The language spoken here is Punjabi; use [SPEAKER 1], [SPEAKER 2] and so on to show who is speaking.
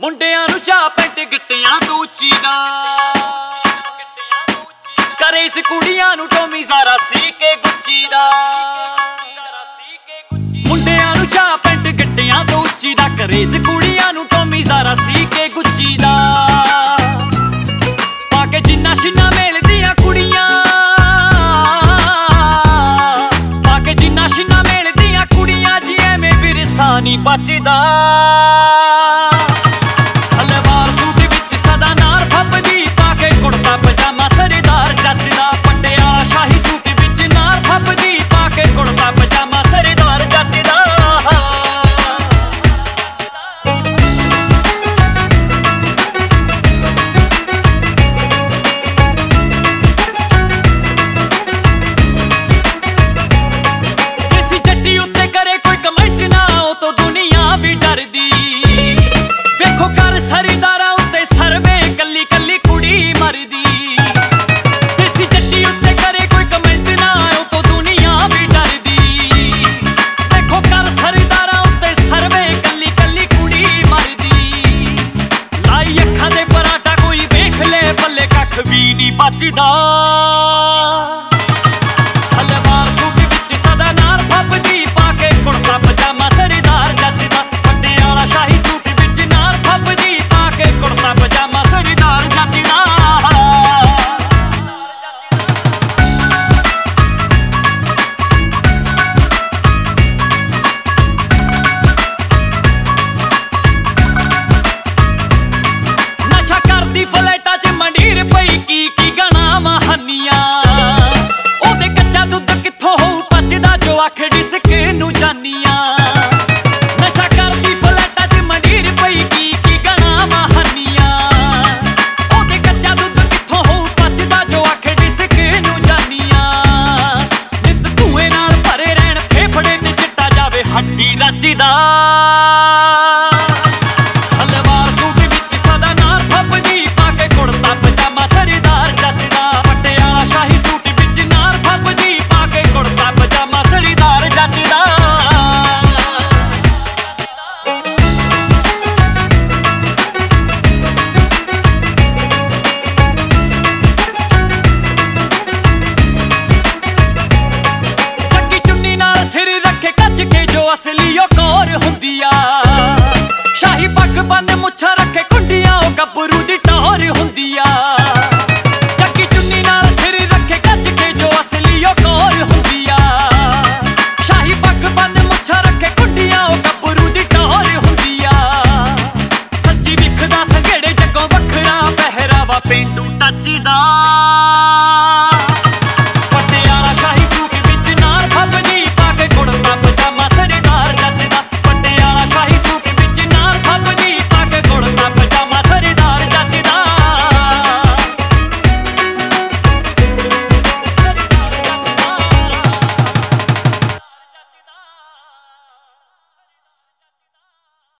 [SPEAKER 1] ਮੁੰਡਿਆਂ ਨੂੰ ਚਾ ਪੈਂਟ ਗਿੱਟਿਆਂ ਤੋਂ ਉੱਚੀ ਦਾ। ਕਰੇ ਇਸ ਕੁੜੀਆਂ ਨੂੰ ਟੋਮੀ ਸਾਰਾ ਸੀ ਕੇ ਗੁੱਚੀ ਦਾ। ਮੁੰਡਿਆਂ ਨੂੰ ਚਾ ਪੈਂਟ ਗਿੱਟਿਆਂ ਤੋਂ ਉੱਚੀ ਦਾ। ਕਰੇ ਇਸ ਕੁੜੀਆਂ ਨੂੰ ਟੋਮੀ ਸਾਰਾ ਸੀ ਕੇ ਗੁੱਚੀ ਦਾ। ਪਾ ਕੇ ਜਿੰਨਾ ਸ਼ਿਨਾ ਮੇਲਦੀਆਂ ਕੁੜੀਆਂ। ਪਾ ਕੇ ਜਿੰਨਾ ਸ਼ਿਨਾ ਮੇਲਦੀਆਂ ਕੁੜੀਆਂ, ਜੀ ਐਵੇਂ ਵਿਰਸਾ ਨਹੀਂ ਬਚਦਾ। on my pajamas. 知道。ਹੱਡੀ ਰੱਜਦਾ ਅਸਲੀ ਉਹ ਕੌਰ ਹੁੰਦੀ ਆ ਸ਼ਾਹੀ ਪੱਗ ਬੰਨ ਮੁੱਛਾਂ ਰੱਖੇ ਕੁੰਡੀਆਂ, ਉਹ ਗੱਭਰੂ ਦੀ ਟੌਰ ਹੁੰਦੀ ਆ ਚੱਕੀ ਚੁੰਨੀ ਨਾਲ ਸਿਰ ਰੱਖੇ ਗੱਜ ਕੇ ਜੋ ਅਸਲੀ ਉਹ ਕੌਰ ਹੁੰਦੀ ਆ ਸ਼ਾਹੀ ਪੱਗ ਬੰਨ ਮੁੱਛਾਂ ਰੱਖੇ ਕੁੰਡੀਆਂ, ਉਹ ਗੱਭਰੂ ਦੀ ਟੌਰ ਹੁੰਦੀ ਆ ਸੱਚੀ ਵਿਖਦਾ ਸਗੜੇ ਜੱਗੋਂ ਵੱਖਰਾ ਪਹਿਰਾਵਾ ਪਿੰਡੂ ਟੱਚੀ ਦਾ।